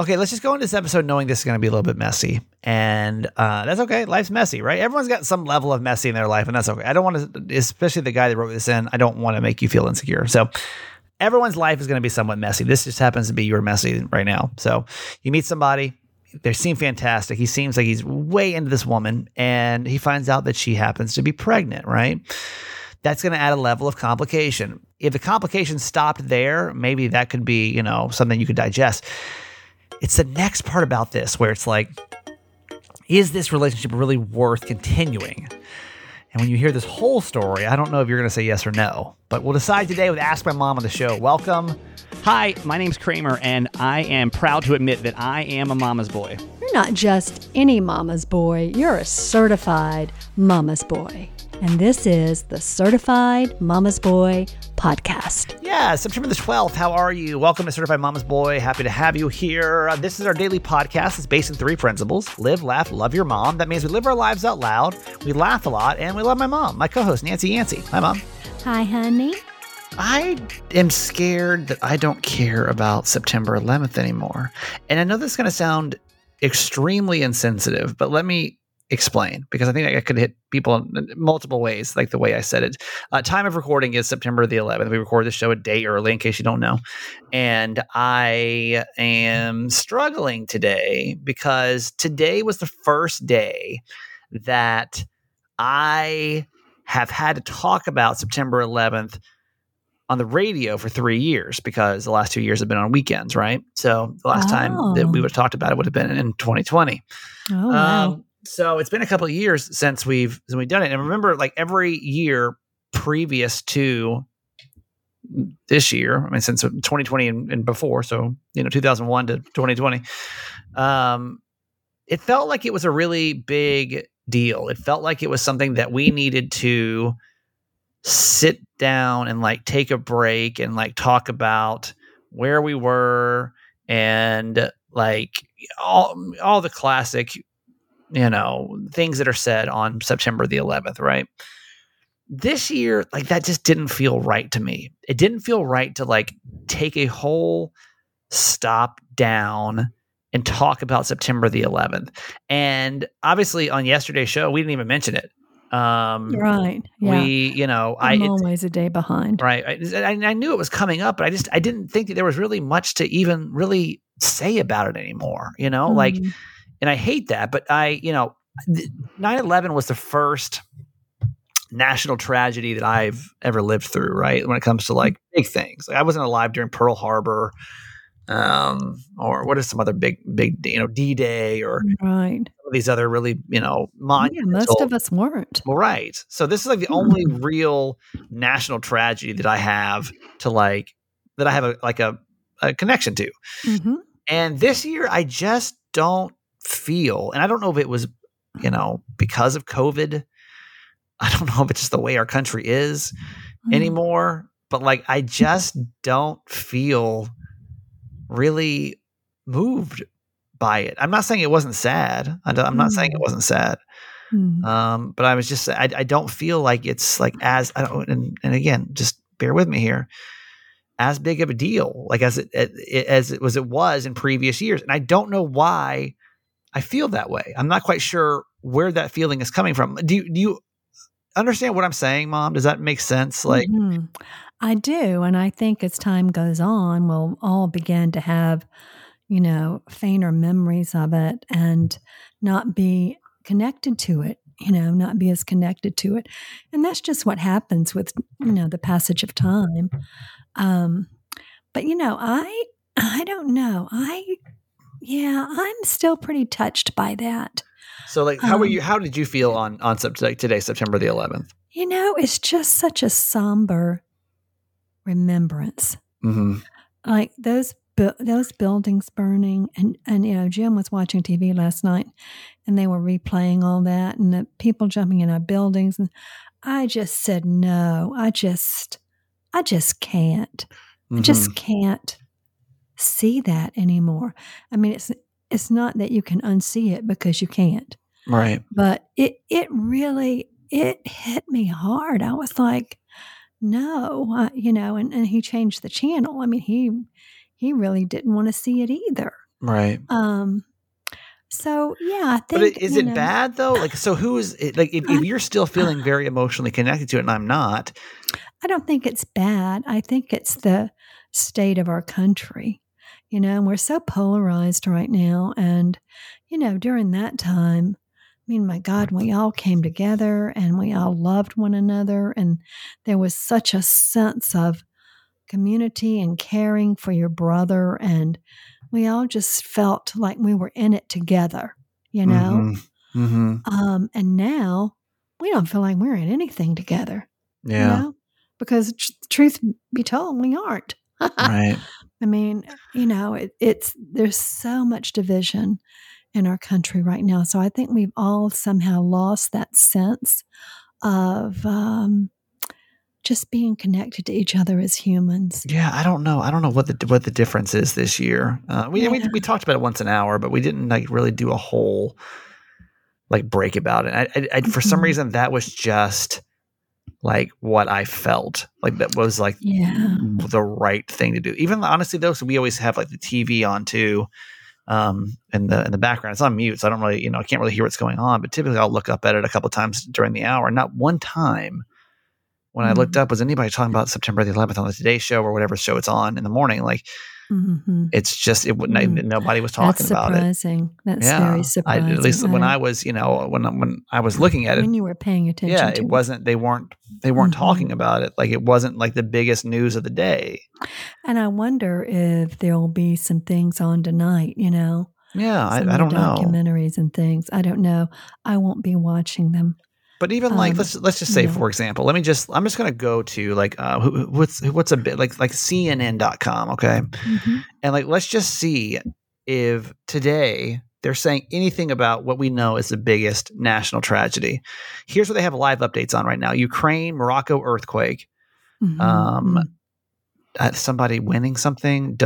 Okay, let's just go into this episode knowing this is going to be a little bit messy, and uh, that's okay. Life's messy, right? Everyone's got some level of messy in their life, and that's okay. I don't want to, especially the guy that wrote this in. I don't want to make you feel insecure. So, everyone's life is going to be somewhat messy. This just happens to be your messy right now. So, you meet somebody, they seem fantastic. He seems like he's way into this woman, and he finds out that she happens to be pregnant, right? That's going to add a level of complication. If the complication stopped there, maybe that could be, you know, something you could digest. It's the next part about this where it's like, is this relationship really worth continuing? And when you hear this whole story, I don't know if you're going to say yes or no, but we'll decide today with Ask My Mom on the show. Welcome. Hi, my name's Kramer, and I am proud to admit that I am a mama's boy. You're not just any mama's boy, you're a certified mama's boy. And this is the Certified Mama's Boy podcast. Yeah, September the 12th. How are you? Welcome to Certified Mama's Boy. Happy to have you here. Uh, this is our daily podcast. It's based on three principles live, laugh, love your mom. That means we live our lives out loud, we laugh a lot, and we love my mom, my co host, Nancy Yancey. Hi, mom. Hi, honey. I am scared that I don't care about September 11th anymore. And I know this is going to sound extremely insensitive, but let me explain because I think I could hit people in multiple ways, like the way I said it. Uh, time of recording is September the 11th. We record the show a day early, in case you don't know. And I am struggling today because today was the first day that I have had to talk about September 11th on the radio for three years because the last two years have been on weekends, right? So the last oh. time that we would have talked about it would have been in 2020. Oh, wow. So it's been a couple of years since we've since we've done it. And remember, like every year previous to this year, I mean, since 2020 and, and before, so you know, 2001 to 2020, um, it felt like it was a really big deal. It felt like it was something that we needed to sit down and like take a break and like talk about where we were and like all all the classic you know, things that are said on September the 11th, right? This year, like that just didn't feel right to me. It didn't feel right to like take a whole stop down and talk about September the 11th. And obviously on yesterday's show, we didn't even mention it. Um, right. Yeah. We, you know, I'm I, always a day behind. Right. I, I, knew it was coming up, but I just, I didn't think that there was really much to even really say about it anymore. You know, mm. like and I hate that. But I, you know, 9/11 was the first national tragedy that I've ever lived through. Right when it comes to like big things, like I wasn't alive during Pearl Harbor, um, or what are some other big, big, you know, D Day or right. some of these other really, you know, monumental. Yeah, most of us weren't. Well, right. So this is like the mm-hmm. only real national tragedy that I have to like that I have a like a, a connection to. Mm-hmm. And this year, I just don't feel, and I don't know if it was, you know, because of COVID. I don't know if it's just the way our country is mm-hmm. anymore, but like I just don't feel really moved by it. I'm not saying it wasn't sad. I am not saying it mm-hmm. wasn't sad. Mm-hmm. Um, but I was just, I, I don't feel like it's like as, I don't, and, and again, just bear with me here, as big of a deal, like as it, as it was, it was in previous years. And I don't know why I feel that way. I'm not quite sure where that feeling is coming from. Do you, do you understand what I'm saying, Mom? Does that make sense? Like, mm-hmm. I do, and I think as time goes on, we'll all begin to have, you know, fainter memories of it and not be connected to it. You know, not be as connected to it, and that's just what happens with you know the passage of time. Um, but you know, I I don't know. I yeah, I'm still pretty touched by that. So, like, how um, were you? How did you feel on on like today, September the 11th? You know, it's just such a somber remembrance. Mm-hmm. Like those bu- those buildings burning, and and you know, Jim was watching TV last night, and they were replaying all that, and the people jumping in our buildings, and I just said no. I just, I just can't. Mm-hmm. I just can't see that anymore. I mean, it's it's not that you can unsee it because you can't. Right. But it it really it hit me hard. I was like, no, I, you know, and, and he changed the channel. I mean, he he really didn't want to see it either. Right. Um, so yeah, I think. But is it know, bad though? Like, so who is it? Like, if, if, you're still feeling very emotionally connected to it, and I'm not, I don't think it's bad. I think it's the state of our country, you know, and we're so polarized right now. And you know, during that time, I mean, my God, we all came together and we all loved one another, and there was such a sense of community and caring for your brother and we all just felt like we were in it together, you know? Mm-hmm. Mm-hmm. Um, and now we don't feel like we're in anything together. Yeah. You know? Because tr- truth be told, we aren't. right. I mean, you know, it, it's there's so much division in our country right now. So I think we've all somehow lost that sense of um, just being connected to each other as humans. Yeah, I don't know. I don't know what the what the difference is this year. Uh, we, yeah. we we talked about it once an hour, but we didn't like really do a whole like break about it. I, I, I for some mm-hmm. reason that was just like what I felt like that was like yeah. the right thing to do. Even honestly though, so we always have like the TV on too, um, in the in the background. It's on mute, so I don't really you know I can't really hear what's going on. But typically I'll look up at it a couple times during the hour. Not one time when mm-hmm. I looked mm-hmm. up, was anybody talking about September the 11th on the Today Show or whatever show it's on in the morning? Like, mm-hmm. it's just it wouldn't. Mm. Nobody was talking That's about surprising. it. That's yeah. very surprising. I, at least when I was, you know, when when I was looking at it, when you were paying attention. Yeah, it wasn't. They weren't. They weren't mm-hmm. talking about it. Like it wasn't like the biggest news of the day. And I wonder if there will be some things on tonight. You know. Yeah, I, I, don't documentaries know. Documentaries and things. I don't know. I won't be watching them. But even like um, let's let's just say yeah. for example, let me just I'm just gonna go to like uh what's what's a bit like like CNN.com, okay, mm-hmm. and like let's just see if today they're saying anything about what we know is the biggest national tragedy. Here's what they have live updates on right now: Ukraine, Morocco earthquake, mm-hmm. um, mm-hmm. uh, somebody winning something,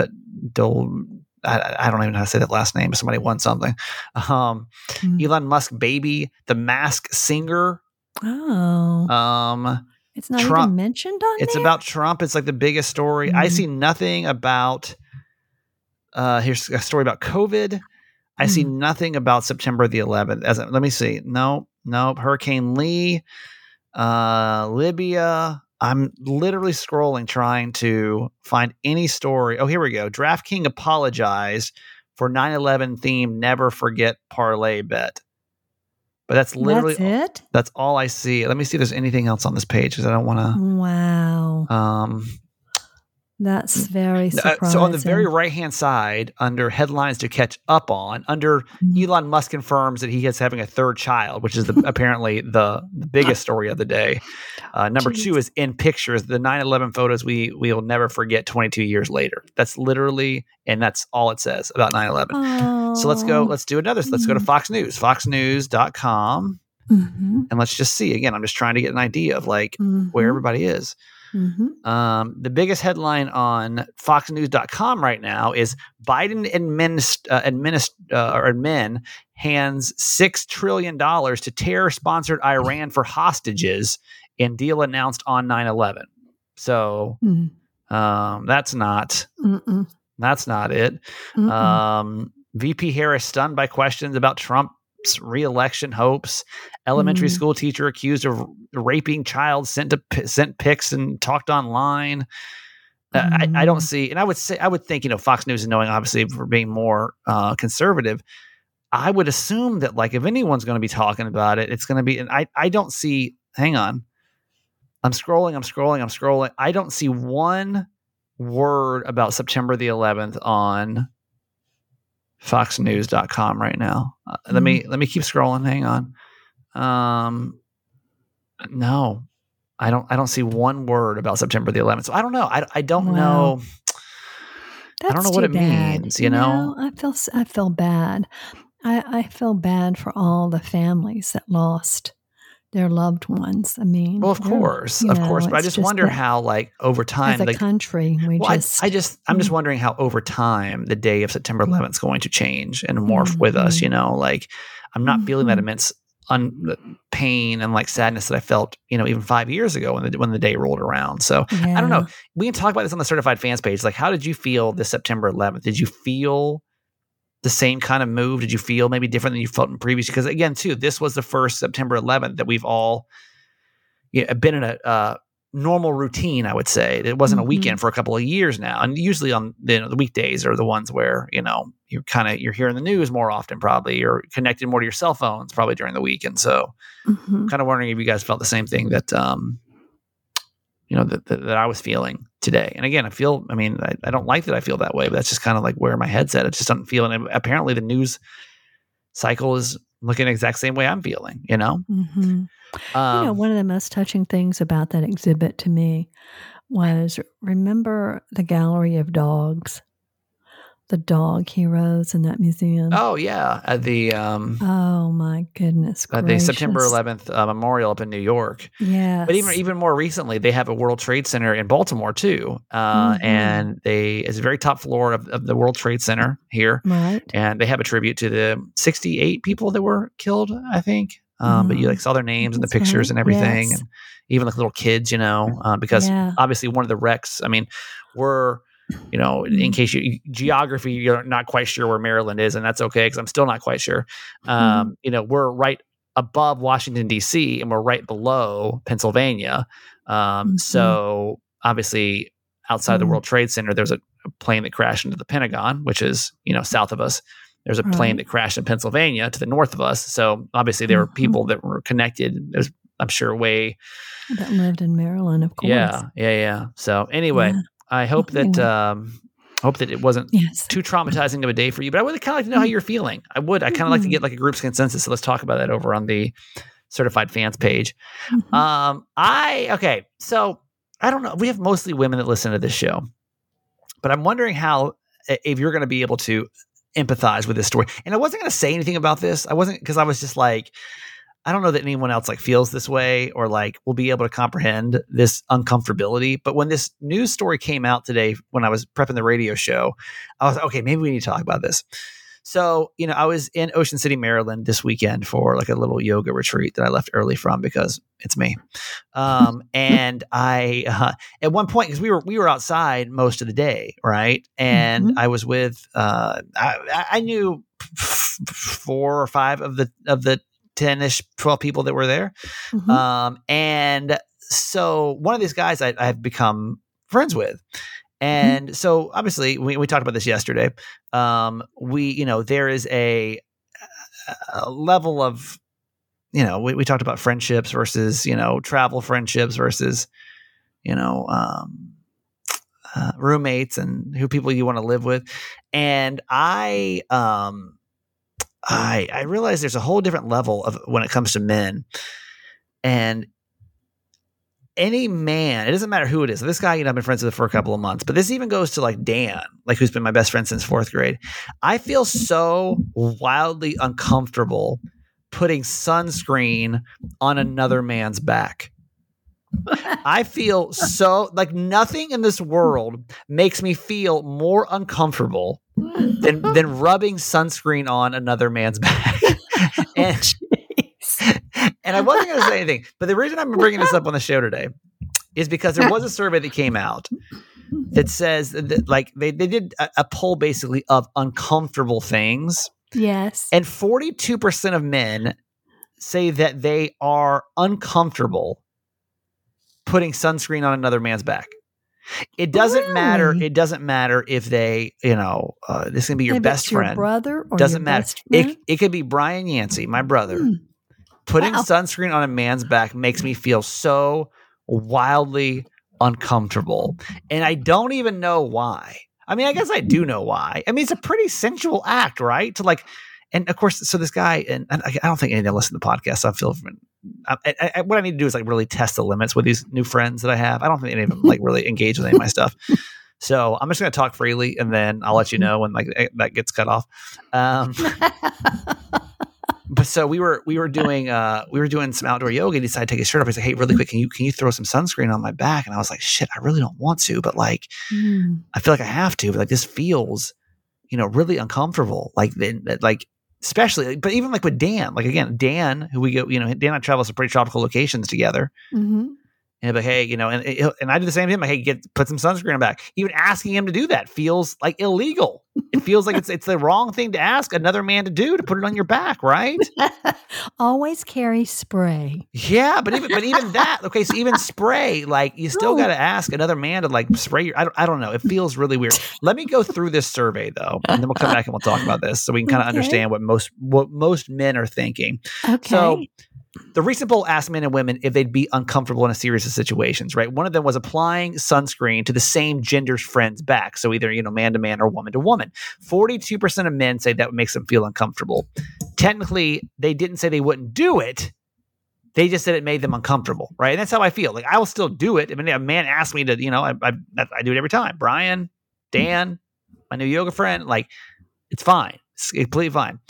i don't even know how to say that last name. Somebody won something. Um, mm. Elon Musk baby, the Masked Singer Oh. Um, it's not Trump, even mentioned on It's there? about Trump. It's like the biggest story. Mm. I see nothing about. Uh, here's a story about COVID. I mm. see nothing about September the 11th. As let me see. No, no. Hurricane Lee, uh, Libya. I'm literally scrolling trying to find any story. Oh, here we go. DraftKings apologized for 9/11 theme Never Forget parlay bet. But that's literally that's it. That's all I see. Let me see if there's anything else on this page because I don't want to. Wow. Um, that's very surprising. Uh, so on the very right hand side, under headlines to catch up on, under mm-hmm. Elon Musk confirms that he is having a third child, which is the, apparently the, the, biggest story of the day. Uh, number Jeez. two is in pictures, the 9-11 photos we we'll never forget 22 years later. That's literally, and that's all it says about 9-11. Oh. So let's go, let's do another. Let's go to mm-hmm. Fox News, foxnews.com. Mm-hmm. And let's just see again. I'm just trying to get an idea of like mm-hmm. where everybody is. Mm-hmm. Um, the biggest headline on FoxNews.com right now is Biden administ- uh, administ- uh, or admin hands six trillion dollars to terror-sponsored Iran for hostages in deal announced on 9/11. So mm-hmm. um, that's not Mm-mm. that's not it. Um, VP Harris stunned by questions about Trump reelection hopes. Elementary mm. school teacher accused of raping child sent to sent pics and talked online. Mm. I, I, don't mm. see, and I would say I would think you know Fox News, and knowing obviously for being more uh, conservative, I would assume that like if anyone's going to be talking about it, it's going to be. And I I don't see. Hang on, I'm scrolling. I'm scrolling. I'm scrolling. I don't see one word about September the 11th on foxnews.com right now. Uh, mm-hmm. Let me mm-hmm. let me keep scrolling. Hang on. Um no. I don't I don't see one word about September the 11th. So I don't know. I I don't wow. know That's I don't know what it bad. means, you know? I feel I feel bad. I, I feel bad for all the families that lost their loved ones. I mean, well, of course, of know, course, but I just, just wonder how, like, over time, as a like, country, we well, just, I, I, just, I'm just mm-hmm. wondering how over time the day of September 11th is going to change and morph mm-hmm. with us. You mm-hmm. know, like, I'm not mm-hmm. feeling that mm-hmm. immense un- pain and like sadness that I felt, you know, even five years ago when the when the day rolled around. So yeah. I don't know. We can talk about this on the certified fans page. Like, how did you feel this September 11th? Did you feel the same kind of move? Did you feel maybe different than you felt in previous? Because again, too, this was the first September 11th that we've all you know, been in a uh, normal routine. I would say it wasn't mm-hmm. a weekend for a couple of years now, and usually on you know, the weekdays are the ones where you know you're kind of you're hearing the news more often, probably, or connected more to your cell phones, probably during the week. And so, mm-hmm. kind of wondering if you guys felt the same thing that um, you know that, that, that I was feeling today. And again, I feel, I mean, I, I don't like that I feel that way, but that's just kind of like where my head's at. It just doesn't feel, and apparently the news cycle is looking the exact same way I'm feeling, you know? Mm-hmm. Um, you know, one of the most touching things about that exhibit to me was remember the gallery of dogs the dog heroes in that museum. Oh yeah, at the um, oh my goodness, at the September 11th uh, memorial up in New York. Yeah, but even even more recently, they have a World Trade Center in Baltimore too, uh, mm-hmm. and they it's a very top floor of, of the World Trade Center here, right? And they have a tribute to the 68 people that were killed, I think. Um, mm-hmm. But you like saw their names and the pictures right. and everything, yes. and even like little kids, you know, uh, because yeah. obviously one of the wrecks. I mean, we're you know, in mm-hmm. case you geography, you're not quite sure where Maryland is, and that's okay because I'm still not quite sure. Mm-hmm. Um, mm. You know, we're right above Washington D.C. and we're right below Pennsylvania. Um, mm-hmm. So obviously, outside mm. the World Trade Center, there's a, a, plane that crashed into the Pentagon, which is you know south of us. There's a right. plane that crashed in Pennsylvania to the north of us. So obviously, there were mm-hmm. people that were connected. There's, I'm sure, way that lived in Maryland, of course. Yeah, yeah, yeah. So anyway, yeah. I hope that um, hope that it wasn't yes. too traumatizing of a day for you. But I would kind of like to know how mm. you're feeling. I would. I kind of like to mm-hmm. get like a group's consensus. So let's talk about that over on the certified fans page. Mm-hmm. Um, I okay. So I don't know. We have mostly women that listen to this show, but I'm wondering how if you're going to be able to empathize with this story. And I wasn't going to say anything about this. I wasn't because I was just like, I don't know that anyone else like feels this way or like will be able to comprehend this uncomfortability. But when this news story came out today, when I was prepping the radio show, I was okay. Maybe we need to talk about this. So you know, I was in Ocean City, Maryland this weekend for like a little yoga retreat that I left early from because it's me. Um, and I uh, at one point because we were we were outside most of the day, right? And mm-hmm. I was with uh, I, I knew four or five of the of the 10 ish, 12 people that were there. Mm-hmm. Um, and so one of these guys I, have become friends with. Mm-hmm. And mm-hmm. so obviously we, we talked about this yesterday. Um, we, you know, there is a, a level of, you know, we, we talked about friendships versus, you know, travel friendships versus, you know, um, uh, roommates and who people you want to live with. And I, um, I I realize there's a whole different level of when it comes to men, and any man, it doesn't matter who it is. This guy, you know, I've been friends with for a couple of months, but this even goes to like Dan, like who's been my best friend since fourth grade. I feel so wildly uncomfortable putting sunscreen on another man's back. I feel so like nothing in this world makes me feel more uncomfortable than than rubbing sunscreen on another man's back. and, and I wasn't going to say anything, but the reason I'm bringing this up on the show today is because there was a survey that came out that says that like they, they did a, a poll basically of uncomfortable things. Yes. And 42% of men say that they are uncomfortable putting sunscreen on another man's back. It doesn't really? matter. It doesn't matter if they, you know, uh, this can be your best your friend, brother, or doesn't matter. It it could be Brian Yancey, my brother. Hmm. Putting wow. sunscreen on a man's back makes me feel so wildly uncomfortable, and I don't even know why. I mean, I guess I do know why. I mean, it's a pretty sensual act, right? To like, and of course, so this guy, and, and I, I, don't think any of them listen to the podcast. So I feel I, I, what I need to do is like really test the limits with these new friends that I have. I don't think any of them like really engage with any of my stuff. So I'm just going to talk freely, and then I'll let you know when like eh, that gets cut off. Um, but so we were we were doing uh, we were doing some outdoor yoga. He decided to take his shirt off. He's like, "Hey, really quick, can you can you throw some sunscreen on my back?" And I was like, "Shit, I really don't want to, but like, mm. I feel like I have to. But like, this feels, you know, really uncomfortable. Like, then like especially but even like with dan like again dan who we go you know dan and i travel some pretty tropical locations together mm-hmm. And like, hey, you know, and and I do the same thing. Like, hey, get put some sunscreen on back. Even asking him to do that feels like illegal. It feels like it's it's the wrong thing to ask another man to do to put it on your back, right? Always carry spray. Yeah, but even but even that, okay, so even spray, like you still got to ask another man to like spray your. I don't, I don't know. It feels really weird. Let me go through this survey though, and then we'll come back and we'll talk about this so we can kind of okay. understand what most what most men are thinking. Okay. So the recent poll asked men and women if they'd be uncomfortable in a series of situations, right? One of them was applying sunscreen to the same gender's friend's back. So either, you know, man to man or woman to woman. 42% of men say that makes them feel uncomfortable. Technically, they didn't say they wouldn't do it. They just said it made them uncomfortable, right? And that's how I feel. Like I will still do it. I mean, a man asked me to, you know, I, I, I do it every time. Brian, Dan, my new yoga friend, like it's fine. It's completely fine.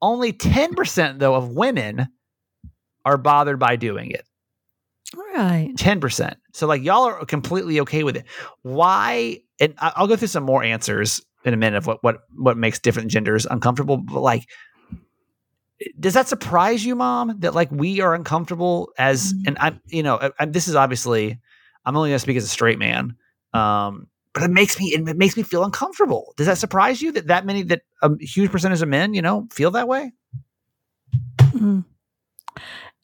Only 10% though of women are bothered by doing it. Right. 10%. So like y'all are completely okay with it. Why and I'll go through some more answers in a minute of what what what makes different genders uncomfortable, but like does that surprise you, mom, that like we are uncomfortable as mm-hmm. and I'm you know, I, I, this is obviously I'm only going to speak as a straight man. Um but it makes me it makes me feel uncomfortable. Does that surprise you that that many that a huge percentage of men, you know, feel that way? Mm-hmm.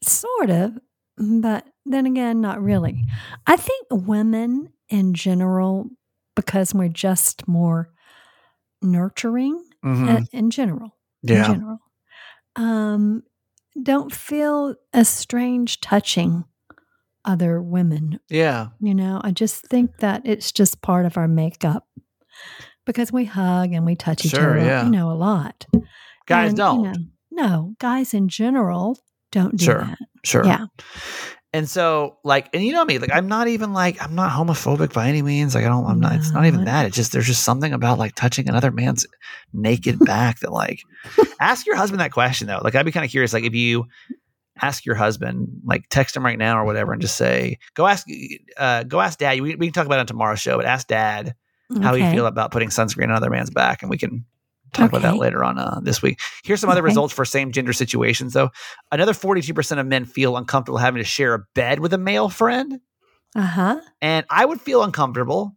Sort of, but then again, not really. I think women in general, because we're just more nurturing mm-hmm. in general, yeah. in general, um, don't feel a strange touching other women. Yeah. You know, I just think that it's just part of our makeup because we hug and we touch each other, yeah. you know, a lot. Guys and, don't. You know, no, guys in general don't do sure. that. Sure. Yeah. And so, like, and you know me, like, I'm not even like, I'm not homophobic by any means. Like, I don't, I'm not, it's not even that. It's just, there's just something about like touching another man's naked back that, like, ask your husband that question though. Like, I'd be kind of curious, like, if you ask your husband, like, text him right now or whatever and just say, go ask, uh, go ask dad. We, we can talk about it on tomorrow's show, but ask dad how okay. he feel about putting sunscreen on another man's back and we can talk okay. about that later on uh, this week. Here's some other okay. results for same gender situations, though. Another 42% of men feel uncomfortable having to share a bed with a male friend. Uh huh. And I would feel uncomfortable.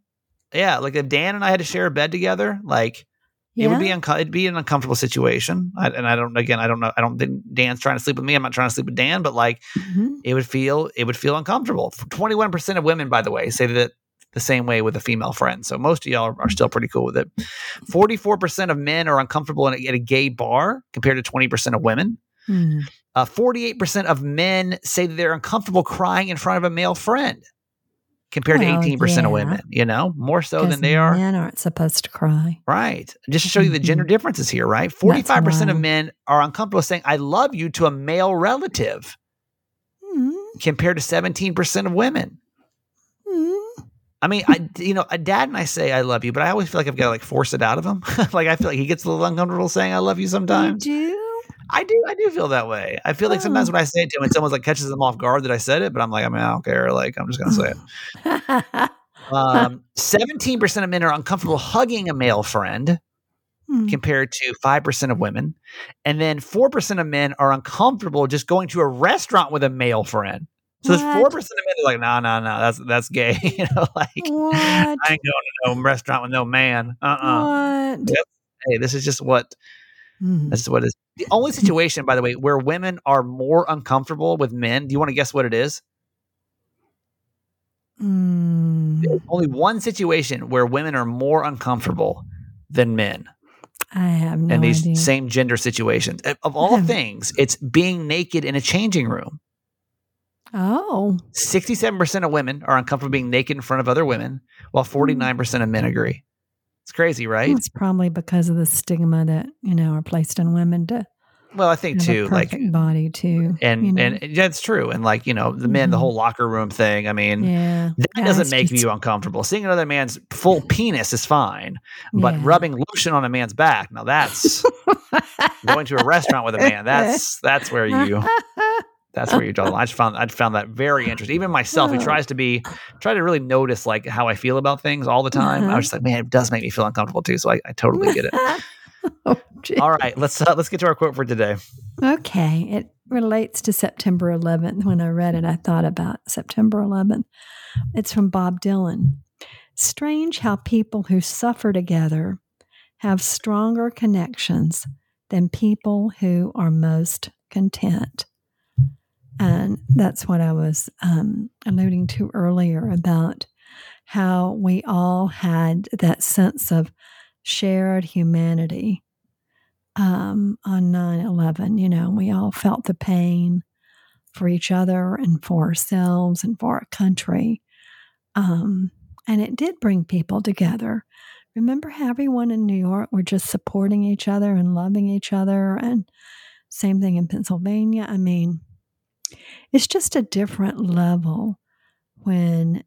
Yeah, like if Dan and I had to share a bed together, like yeah. it would be unco- it'd be an uncomfortable situation. I, and I don't again, I don't know. I don't think Dan's trying to sleep with me. I'm not trying to sleep with Dan, but like mm-hmm. it would feel it would feel uncomfortable. 21 percent of women, by the way, say that the same way with a female friend. So most of y'all are, are still pretty cool with it. 44% of men are uncomfortable a, at a gay bar compared to 20% of women. Mm. Uh, 48% of men say that they're uncomfortable crying in front of a male friend compared well, to 18% yeah. of women, you know, more so than they are. Men aren't supposed to cry. Right. Just to show you the gender differences here, right? 45% of men are uncomfortable saying, I love you to a male relative mm. compared to 17% of women. I mean, I you know, a dad and I say I love you, but I always feel like I've got to like force it out of him. like I feel like he gets a little uncomfortable saying I love you sometimes. You do? I do. I do feel that way. I feel like sometimes oh. when I say it to him, and someone like catches them off guard that I said it, but I'm like, I mean, I don't care. Like I'm just gonna say it. um, Seventeen percent of men are uncomfortable hugging a male friend. Hmm. Compared to 5% of women. And then 4% of men are uncomfortable just going to a restaurant with a male friend. So what? there's four percent of men are like, no, no, no, that's that's gay. you know, like what? I ain't going to no restaurant with no man. Uh uh-uh. uh Hey, this is just what mm. this is what is the only situation, by the way, where women are more uncomfortable with men. Do you want to guess what it is? Mm. Only one situation where women are more uncomfortable than men. I have no idea. in these idea. same gender situations. Of all things, it's being naked in a changing room. Oh. 67% of women are uncomfortable being naked in front of other women, while 49% of men agree. It's crazy, right? It's probably because of the stigma that, you know, are placed on women to well, I think too, like body too, and you know? and that's true. And like you know, the men, mm-hmm. the whole locker room thing. I mean, yeah, that yeah, doesn't make just... you uncomfortable. Seeing another man's full penis is fine, but yeah. rubbing lotion on a man's back, now that's going to a restaurant with a man. That's that's where you that's where you draw the line. I just found I found that very interesting. Even myself, who tries to be try to really notice like how I feel about things all the time. Uh-huh. I was just like, man, it does make me feel uncomfortable too. So I, I totally get it. oh, all right, let's uh, let's get to our quote for today. Okay, it relates to September 11th. When I read it, I thought about September 11th. It's from Bob Dylan. Strange how people who suffer together have stronger connections than people who are most content. And that's what I was um, alluding to earlier about how we all had that sense of shared humanity um, on 9 11. You know, we all felt the pain for each other and for ourselves and for our country. Um, and it did bring people together. Remember how everyone in New York were just supporting each other and loving each other? And same thing in Pennsylvania. I mean, it's just a different level when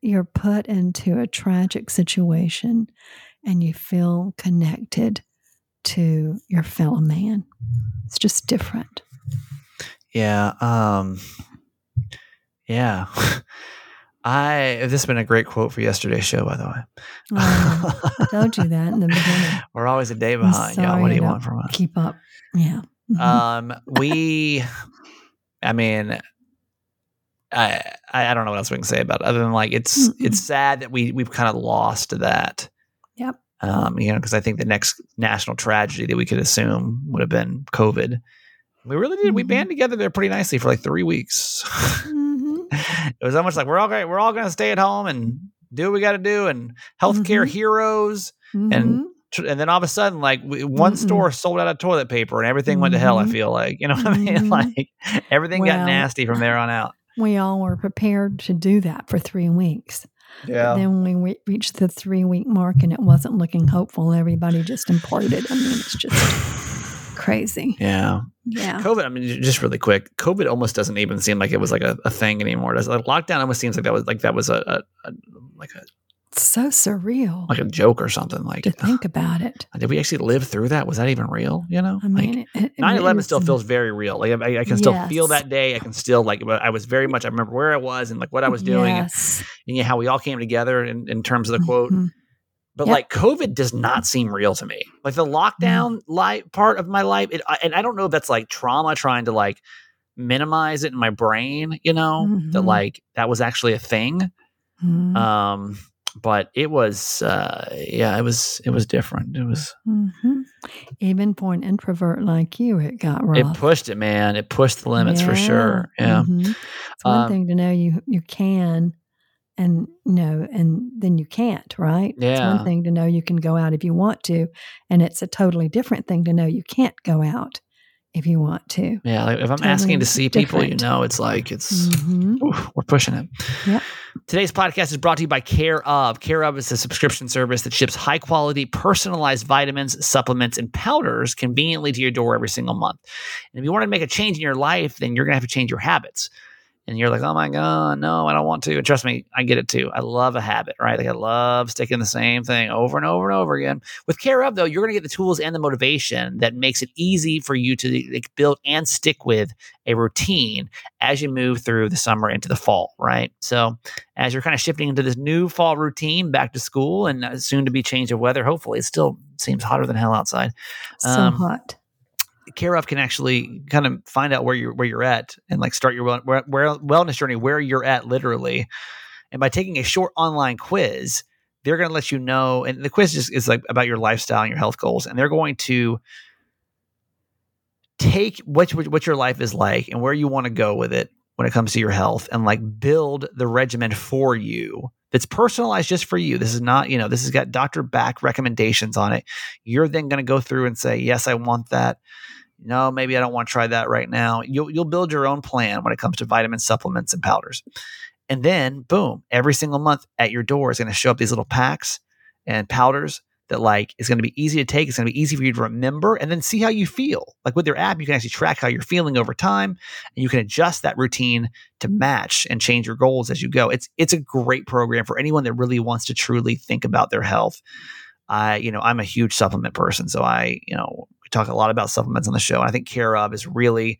you're put into a tragic situation and you feel connected to your fellow man. It's just different. Yeah. Um, yeah. I this has been a great quote for yesterday's show, by the way. Oh, I told you that in the beginning. We're always a day behind. Yeah, what do you want from us? Keep up. Yeah. Mm-hmm. Um, we, I mean, I I don't know what else we can say about it other than like it's mm-hmm. it's sad that we we've kind of lost that. Yep. Um, you know, because I think the next national tragedy that we could assume would have been COVID. We really did. Mm-hmm. We band together there pretty nicely for like three weeks. Mm-hmm. it was almost like we're all great. we're all going to stay at home and do what we got to do, and healthcare mm-hmm. heroes, and mm-hmm. And then all of a sudden, like one store sold out of toilet paper, and everything went to hell. I mm-hmm. feel like you know what I mean. Mm-hmm. Like everything well, got nasty from there on out. We all were prepared to do that for three weeks. Yeah. But then when we reached the three week mark and it wasn't looking hopeful, everybody just imploded. I mean, it's just crazy. Yeah. Yeah. COVID, I mean, just really quick, COVID almost doesn't even seem like it was like a, a thing anymore. Does like lockdown almost seems like that was like that was a, a, a like a so surreal. Like a joke or something. Like to think about it. Did we actually live through that? Was that even real? You know, I mean, like, 9-11 still feels very real. Like I, I can still yes. feel that day. I can still like, I was very much, I remember where I was and like what I was doing yes. and, and yeah, how we all came together in, in terms of the quote. Mm-hmm. But yep. like COVID does not seem real to me. Like the lockdown mm-hmm. life part of my life, it, I, and I don't know if that's like trauma trying to like minimize it in my brain, you know, mm-hmm. that like that was actually a thing. Mm-hmm. Um, but it was uh, yeah it was it was different. It was mm-hmm. even for an introvert like you it got rough. it pushed it man. It pushed the limits yeah. for sure. Yeah. mm-hmm. it's one um, thing to know you you can and you know and then you can't right? Yeah it's one thing to know you can go out if you want to and it's a totally different thing to know you can't go out if you want to. Yeah, like if I'm totally asking to see different. people, you know, it's like it's mm-hmm. ooh, we're pushing it. Yep. Today's podcast is brought to you by Care of. Care of is a subscription service that ships high quality, personalized vitamins, supplements, and powders conveniently to your door every single month. And if you want to make a change in your life, then you're gonna have to change your habits and you're like, oh my God, no, I don't want to. And trust me, I get it too. I love a habit, right? Like I love sticking the same thing over and over and over again. With Care of, though, you're going to get the tools and the motivation that makes it easy for you to like, build and stick with a routine as you move through the summer into the fall, right? So as you're kind of shifting into this new fall routine, back to school, and uh, soon to be change of weather, hopefully it still seems hotter than hell outside. So um, hot care of can actually kind of find out where you're where you're at and like start your wellness journey where you're at literally and by taking a short online quiz they're going to let you know and the quiz is, is like about your lifestyle and your health goals and they're going to take what what your life is like and where you want to go with it when it comes to your health and like build the regimen for you that's personalized just for you. This is not, you know, this has got doctor back recommendations on it. You're then going to go through and say, yes, I want that no, maybe I don't want to try that right now. You'll you'll build your own plan when it comes to vitamin supplements and powders. And then boom, every single month at your door is going to show up these little packs and powders that like is going to be easy to take. It's going to be easy for you to remember and then see how you feel. Like with their app, you can actually track how you're feeling over time and you can adjust that routine to match and change your goals as you go. It's it's a great program for anyone that really wants to truly think about their health. I, you know, I'm a huge supplement person, so I, you know, we talk a lot about supplements on the show. And I think Care of is really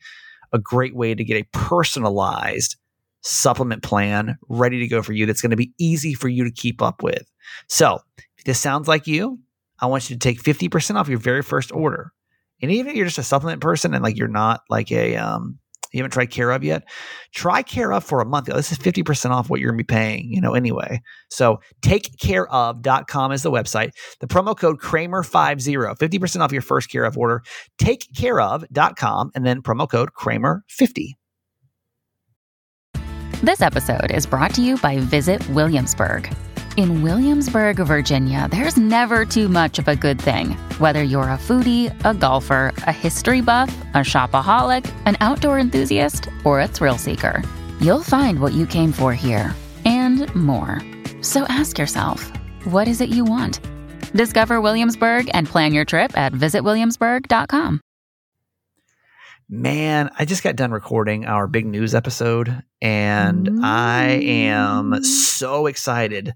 a great way to get a personalized supplement plan ready to go for you that's going to be easy for you to keep up with. So, if this sounds like you, I want you to take 50% off your very first order. And even if you're just a supplement person and like you're not like a um you haven't tried Care of yet, try Care of for a month. This is 50% off what you're going to be paying, you know, anyway. So takecareof.com is the website. The promo code Kramer50, 50% off your first Care of order. Takecareof.com and then promo code Kramer50. This episode is brought to you by Visit Williamsburg. In Williamsburg, Virginia, there's never too much of a good thing. Whether you're a foodie, a golfer, a history buff, a shopaholic, an outdoor enthusiast, or a thrill seeker, you'll find what you came for here and more. So ask yourself, what is it you want? Discover Williamsburg and plan your trip at visitwilliamsburg.com. Man, I just got done recording our big news episode, and mm. I am so excited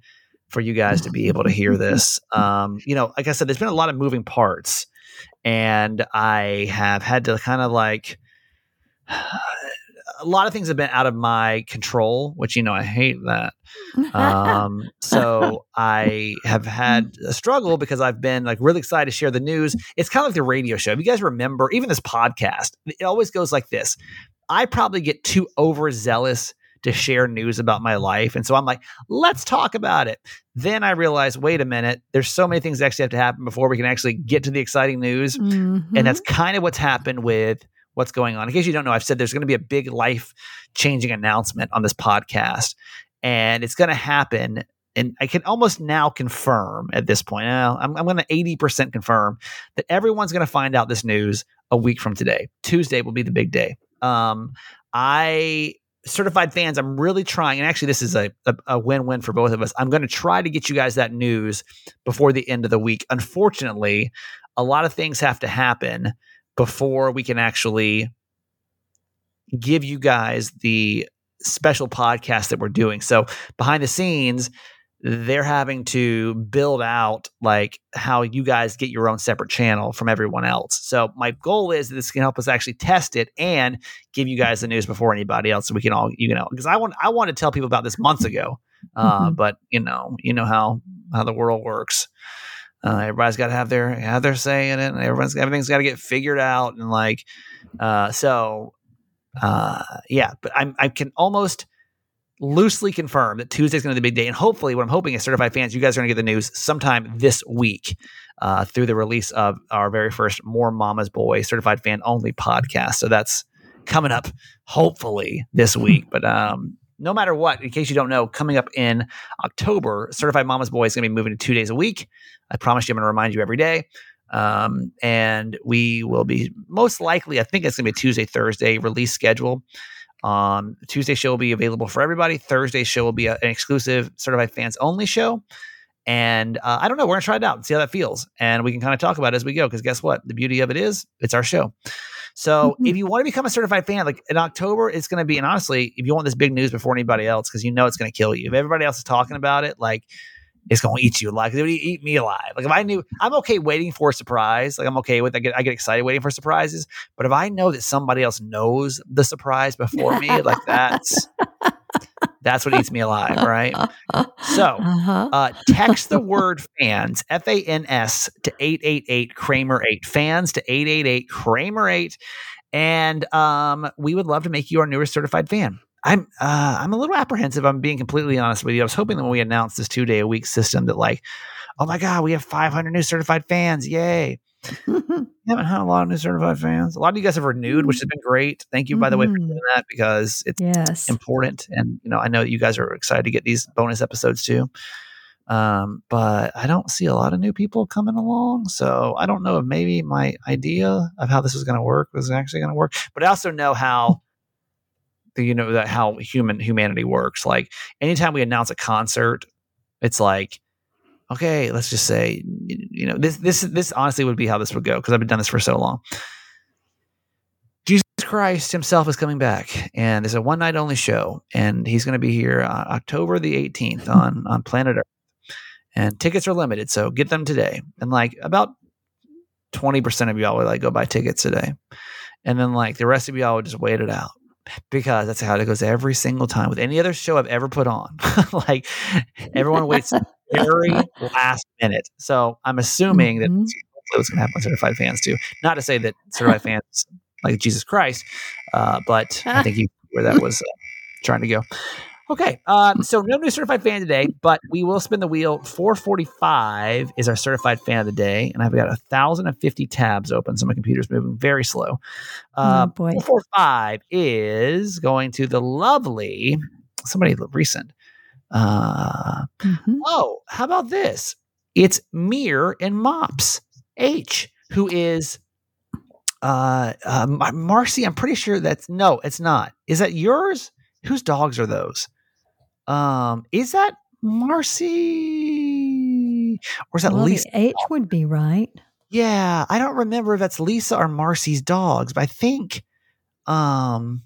for you guys to be able to hear this. Um, you know, like I said, there's been a lot of moving parts, and I have had to kind of like a lot of things have been out of my control, which you know I hate that. Um, so I have had a struggle because I've been like really excited to share the news. It's kind of like the radio show. If you guys remember, even this podcast, it always goes like this. I probably get too overzealous to share news about my life. And so I'm like, let's talk about it. Then I realize, wait a minute, there's so many things that actually have to happen before we can actually get to the exciting news. Mm-hmm. And that's kind of what's happened with what's going on. In case you don't know, I've said there's going to be a big life changing announcement on this podcast. And it's going to happen and I can almost now confirm at this point. I'm, I'm going to 80% confirm that everyone's going to find out this news a week from today. Tuesday will be the big day. Um, I certified fans, I'm really trying, and actually, this is a, a, a win win for both of us. I'm going to try to get you guys that news before the end of the week. Unfortunately, a lot of things have to happen before we can actually give you guys the special podcast that we're doing. So, behind the scenes, they're having to build out like how you guys get your own separate channel from everyone else. So my goal is that this can help us actually test it and give you guys the news before anybody else, so we can all you know because I want I want to tell people about this months ago, uh, mm-hmm. but you know you know how how the world works. Uh, everybody's got to have their have their say in it, and everyone's everything's got to get figured out, and like uh, so uh, yeah. But I'm I can almost loosely confirmed that Tuesday's going to be the big day. And hopefully, what I'm hoping is certified fans, you guys are going to get the news sometime this week uh, through the release of our very first More Mama's Boy certified fan only podcast. So that's coming up hopefully this week. But um, no matter what, in case you don't know, coming up in October, Certified Mama's Boy is going to be moving to two days a week. I promise you, I'm going to remind you every day. Um, and we will be most likely, I think it's going to be a Tuesday, Thursday release schedule. Um, Tuesday show will be available for everybody. Thursday show will be a, an exclusive certified fans only show. And uh, I don't know. We're gonna try it out and see how that feels, and we can kind of talk about it as we go. Because guess what? The beauty of it is, it's our show. So mm-hmm. if you want to become a certified fan, like in October, it's going to be. And honestly, if you want this big news before anybody else, because you know it's going to kill you. If everybody else is talking about it, like it's going to eat you alive. It would eat me alive. Like if I knew, I'm okay waiting for a surprise. Like I'm okay with. I get I get excited waiting for surprises. But if I know that somebody else knows the surprise before me, like that's that's what eats me alive, right? So uh-huh. uh, text the word fans F A N S to eight eight eight Kramer eight fans to eight eight eight Kramer eight, and um, we would love to make you our newest certified fan. I'm uh, I'm a little apprehensive. I'm being completely honest with you. I was hoping that when we announced this two day a week system that like, oh my god, we have 500 new certified fans! Yay! haven't had a lot of new certified fans. A lot of you guys have renewed, which has been great. Thank you, by the way, for mm-hmm. doing that because it's yes. important. And you know, I know you guys are excited to get these bonus episodes too. Um, but I don't see a lot of new people coming along. So I don't know if maybe my idea of how this was going to work was actually going to work. But I also know how you know that how human humanity works. Like anytime we announce a concert, it's like, okay, let's just say, you know, this this this honestly would be how this would go because I've been done this for so long. Jesus Christ Himself is coming back, and it's a one night only show, and He's going to be here uh, October the 18th on on planet Earth, and tickets are limited, so get them today. And like about 20% of y'all would like go buy tickets today, and then like the rest of y'all would just wait it out because that's how it goes every single time with any other show I've ever put on. like everyone waits very last minute. So I'm assuming mm-hmm. that what's going to happen with certified fans too. Not to say that certified fans like Jesus Christ, uh, but I think you where that was uh, trying to go. Okay, um, so no new certified fan today, but we will spin the wheel. 445 is our certified fan of the day, and I've got a thousand and fifty tabs open, so my computer's moving very slow. Uh, oh boy. 445 is going to the lovely somebody recent. Uh, mm-hmm. Oh, how about this? It's Mir and Mops H, who is uh, uh Marcy. I'm pretty sure that's no, it's not. Is that yours? Whose dogs are those? Um, is that Marcy or is that well, Lisa? H would be right. Yeah, I don't remember if that's Lisa or Marcy's dogs, but I think um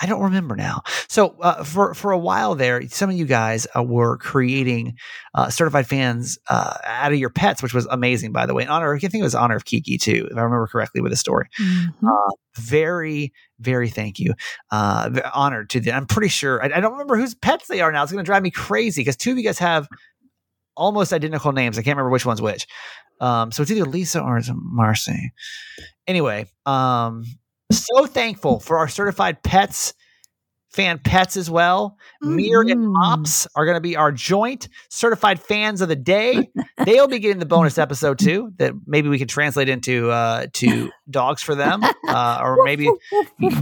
I don't remember now. So uh, for for a while there, some of you guys uh, were creating uh, certified fans uh, out of your pets, which was amazing, by the way. In honor, I think it was honor of Kiki too, if I remember correctly with the story. Mm-hmm. Uh, very, very thank you. Uh, honored to them. I'm pretty sure. I, I, don't remember whose pets they are now. It's going to drive me crazy because two of you guys have almost identical names. I can't remember which one's which. Um, so it's either Lisa or it's Marcy. Anyway, um, so thankful for our certified pets fan pets as well. Mm-hmm. Mir and Mops are going to be our joint certified fans of the day. They'll be getting the bonus episode too that maybe we can translate into uh, to dogs for them, uh, or maybe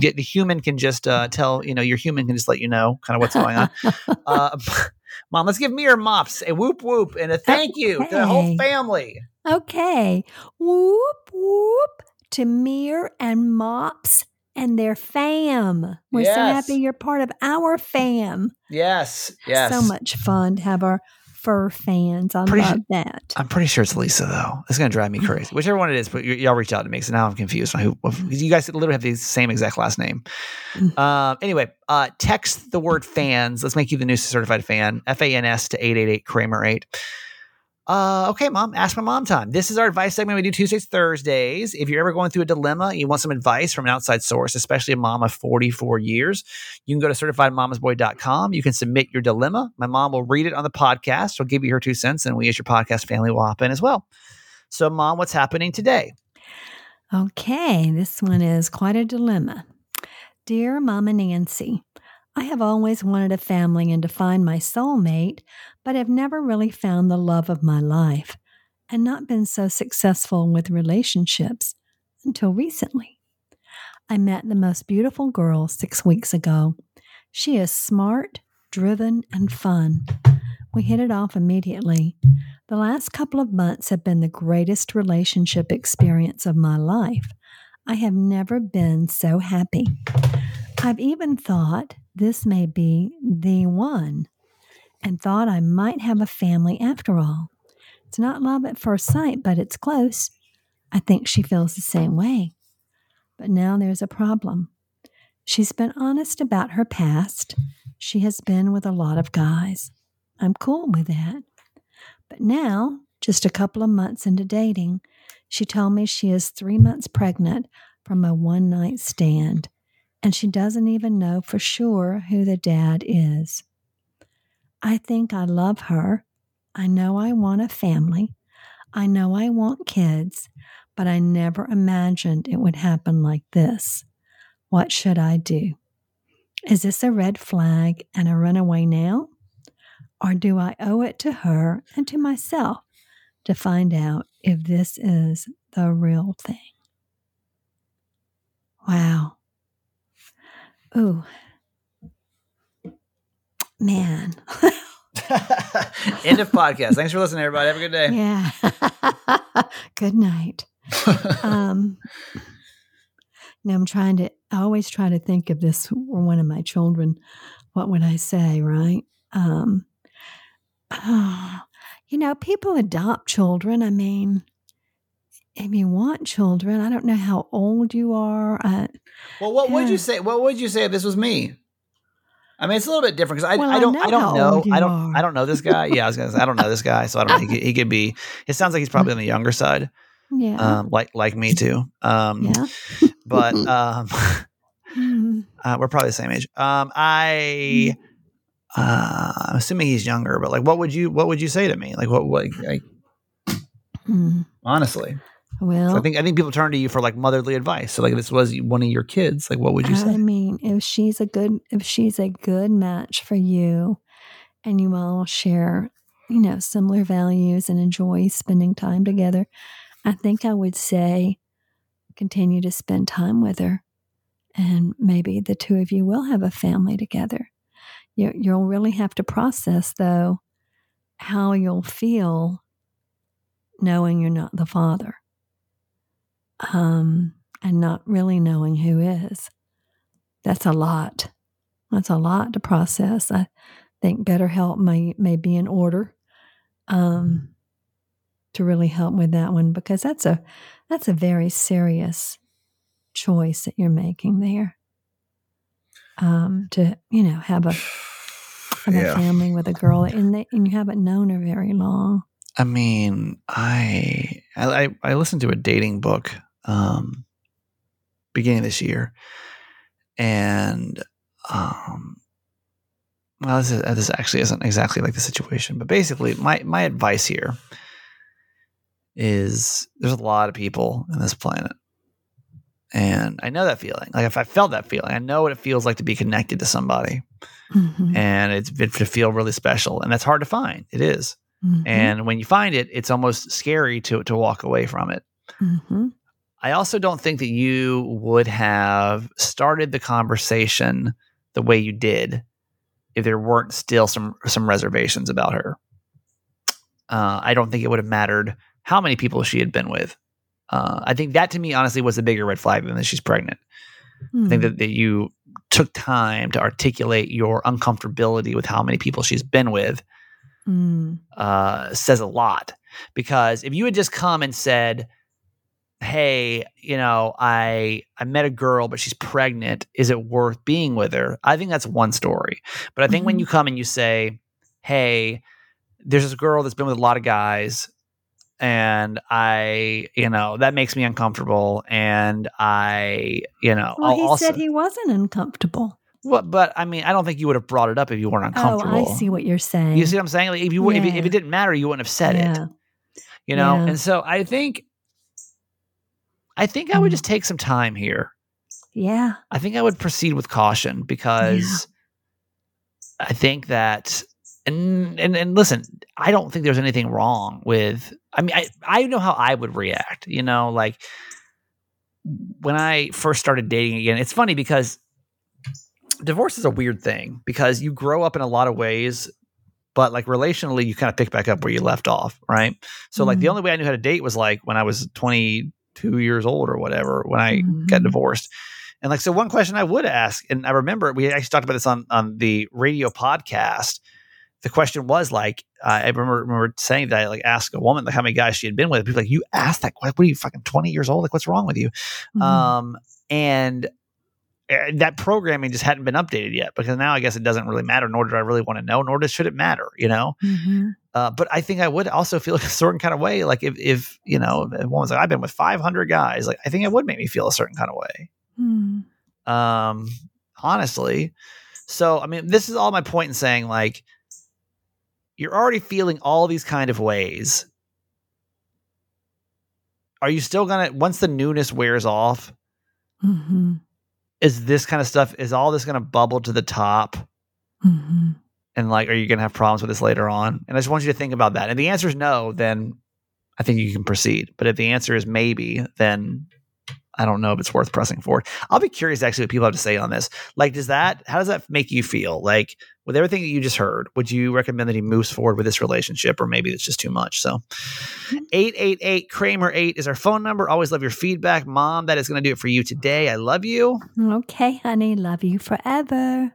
get, the human can just uh, tell you know your human can just let you know kind of what's going on. Uh, Mom, let's give Mir and Mops a whoop whoop and a thank you to the whole family. Okay, whoop whoop to Mir and Mops and their fam. We're yes. so happy you're part of our fam. Yes, yes. So much fun to have our fur fans. I pretty love that. I'm pretty sure it's Lisa though. It's gonna drive me crazy. Whichever one it is, but y- y'all reach out to me. So now I'm confused. Who, you guys literally have the same exact last name. Mm. Uh, anyway, uh, text the word fans. Let's make you the new certified fan. F A N S to eight eight eight Kramer eight. Uh, okay, mom, ask my mom time. This is our advice segment we do Tuesdays, Thursdays. If you're ever going through a dilemma, you want some advice from an outside source, especially a mom of 44 years, you can go to certifiedmamasboy.com. You can submit your dilemma. My mom will read it on the podcast. She'll give you her two cents, and we as your podcast family will hop in as well. So, mom, what's happening today? Okay, this one is quite a dilemma. Dear Mama Nancy, I have always wanted a family and to find my soulmate, but have never really found the love of my life and not been so successful with relationships until recently. I met the most beautiful girl six weeks ago. She is smart, driven, and fun. We hit it off immediately. The last couple of months have been the greatest relationship experience of my life. I have never been so happy. I've even thought this may be the one and thought I might have a family after all. It's not love at first sight, but it's close. I think she feels the same way. But now there's a problem. She's been honest about her past. She has been with a lot of guys. I'm cool with that. But now, just a couple of months into dating, she told me she is three months pregnant from a one night stand, and she doesn't even know for sure who the dad is. I think I love her. I know I want a family. I know I want kids, but I never imagined it would happen like this. What should I do? Is this a red flag and a runaway now? Or do I owe it to her and to myself to find out if this is the real thing? Wow. Ooh, Man. End of podcast. Thanks for listening, everybody. Have a good day. Yeah. good night. um, now I'm trying to, I always try to think of this were one of my children. What would I say, right? Um, oh, you know, people adopt children. I mean, if you want children, I don't know how old you are. I, well, what would you say? What would you say if this was me? I mean, it's a little bit different because I, well, I don't I, don't know I don't are. I don't know this guy. Yeah, I was gonna say I don't know this guy, so I don't. He, he could be. It sounds like he's probably on the younger side. Yeah, um, like like me too. Um, yeah, but um, mm-hmm. uh, we're probably the same age. Um, I mm-hmm. uh, I'm assuming he's younger, but like, what would you what would you say to me? Like, what what like, mm. honestly. Well, so I think I think people turn to you for like motherly advice. So like if this was one of your kids. Like what would you say? I mean, if she's a good if she's a good match for you and you all share, you know, similar values and enjoy spending time together, I think I would say continue to spend time with her. And maybe the two of you will have a family together. You, you'll really have to process, though, how you'll feel knowing you're not the father um, and not really knowing who is. That's a lot. That's a lot to process. I think BetterHelp may may be in order um, to really help with that one because that's a that's a very serious choice that you're making there. Um, to you know have a have yeah. a family with a girl and they, and you haven't known her very long. I mean, I I I listened to a dating book um, beginning this year, and um, well, this, is, this actually isn't exactly like the situation, but basically, my my advice here is there's a lot of people in this planet. And I know that feeling. Like if I felt that feeling, I know what it feels like to be connected to somebody. Mm-hmm. And it's it, to feel really special. And that's hard to find. It is. Mm-hmm. And when you find it, it's almost scary to to walk away from it. Mm-hmm. I also don't think that you would have started the conversation the way you did if there weren't still some some reservations about her. Uh, I don't think it would have mattered how many people she had been with. Uh, I think that to me, honestly, was the bigger red flag than that she's pregnant. Mm. I think hmm. that, that you took time to articulate your uncomfortability with how many people she's been with mm. uh, says a lot. Because if you had just come and said, hey, you know, I I met a girl, but she's pregnant. Is it worth being with her? I think that's one story. But I think mm-hmm. when you come and you say, hey, there's this girl that's been with a lot of guys, and I, you know, that makes me uncomfortable, and I, you know, well, he also, said he wasn't uncomfortable. Well, but I mean, I don't think you would have brought it up if you weren't uncomfortable. Oh, I see what you're saying. You see what I'm saying? Like if you yeah. if, it, if, it, didn't matter, you wouldn't have said yeah. it. You know, yeah. and so I think I think I would mm. just take some time here. Yeah. I think I would proceed with caution because. I think that and and and listen, I don't think there's anything wrong with I mean I I know how I would react, you know, like when I first started dating again. It's funny because divorce is a weird thing because you grow up in a lot of ways but like relationally you kind of pick back up where you left off, right? So mm-hmm. like the mm-hmm. only way I knew how to date was like when I was 22 years old or whatever when I mm-hmm. got divorced. And like, so one question I would ask, and I remember we actually talked about this on, on the radio podcast. The question was like, uh, I remember, remember saying that I like asked a woman like how many guys she had been with. People like, you asked that question. What are you fucking 20 years old? Like, what's wrong with you? Mm-hmm. Um, and that programming just hadn't been updated yet because now I guess it doesn't really matter, nor do I really want to know, nor does should it matter, you know? Mm-hmm. Uh, but I think I would also feel a certain kind of way. Like if, if you know, if one was like, I've been with 500 guys, like I think it would make me feel a certain kind of way. Mm. Um, honestly. So, I mean, this is all my point in saying like, you're already feeling all these kind of ways. Are you still gonna once the newness wears off? Mm-hmm. Is this kind of stuff? Is all this gonna bubble to the top? Mm-hmm and like, are you going to have problems with this later on? And I just want you to think about that. And the answer is no, then I think you can proceed. But if the answer is maybe, then I don't know if it's worth pressing forward. I'll be curious actually what people have to say on this. Like, does that, how does that make you feel? Like, with everything that you just heard, would you recommend that he moves forward with this relationship or maybe it's just too much? So 888 Kramer 8 is our phone number. Always love your feedback. Mom, that is going to do it for you today. I love you. Okay, honey. Love you forever.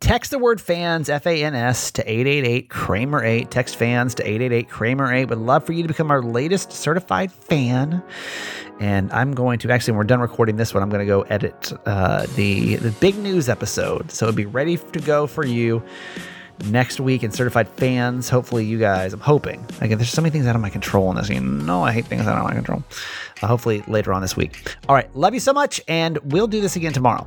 Text the word fans, F A N S, to 888 Kramer 8. Text fans to 888 Kramer 8. Would love for you to become our latest certified fan. And I'm going to actually, when we're done recording this one, I'm going to go edit uh, the, the big news episode. So it'll be ready to go for you next week and certified fans. Hopefully, you guys, I'm hoping. Again, there's so many things out of my control in this. You know, I hate things out of my control. Uh, hopefully, later on this week. All right. Love you so much. And we'll do this again tomorrow.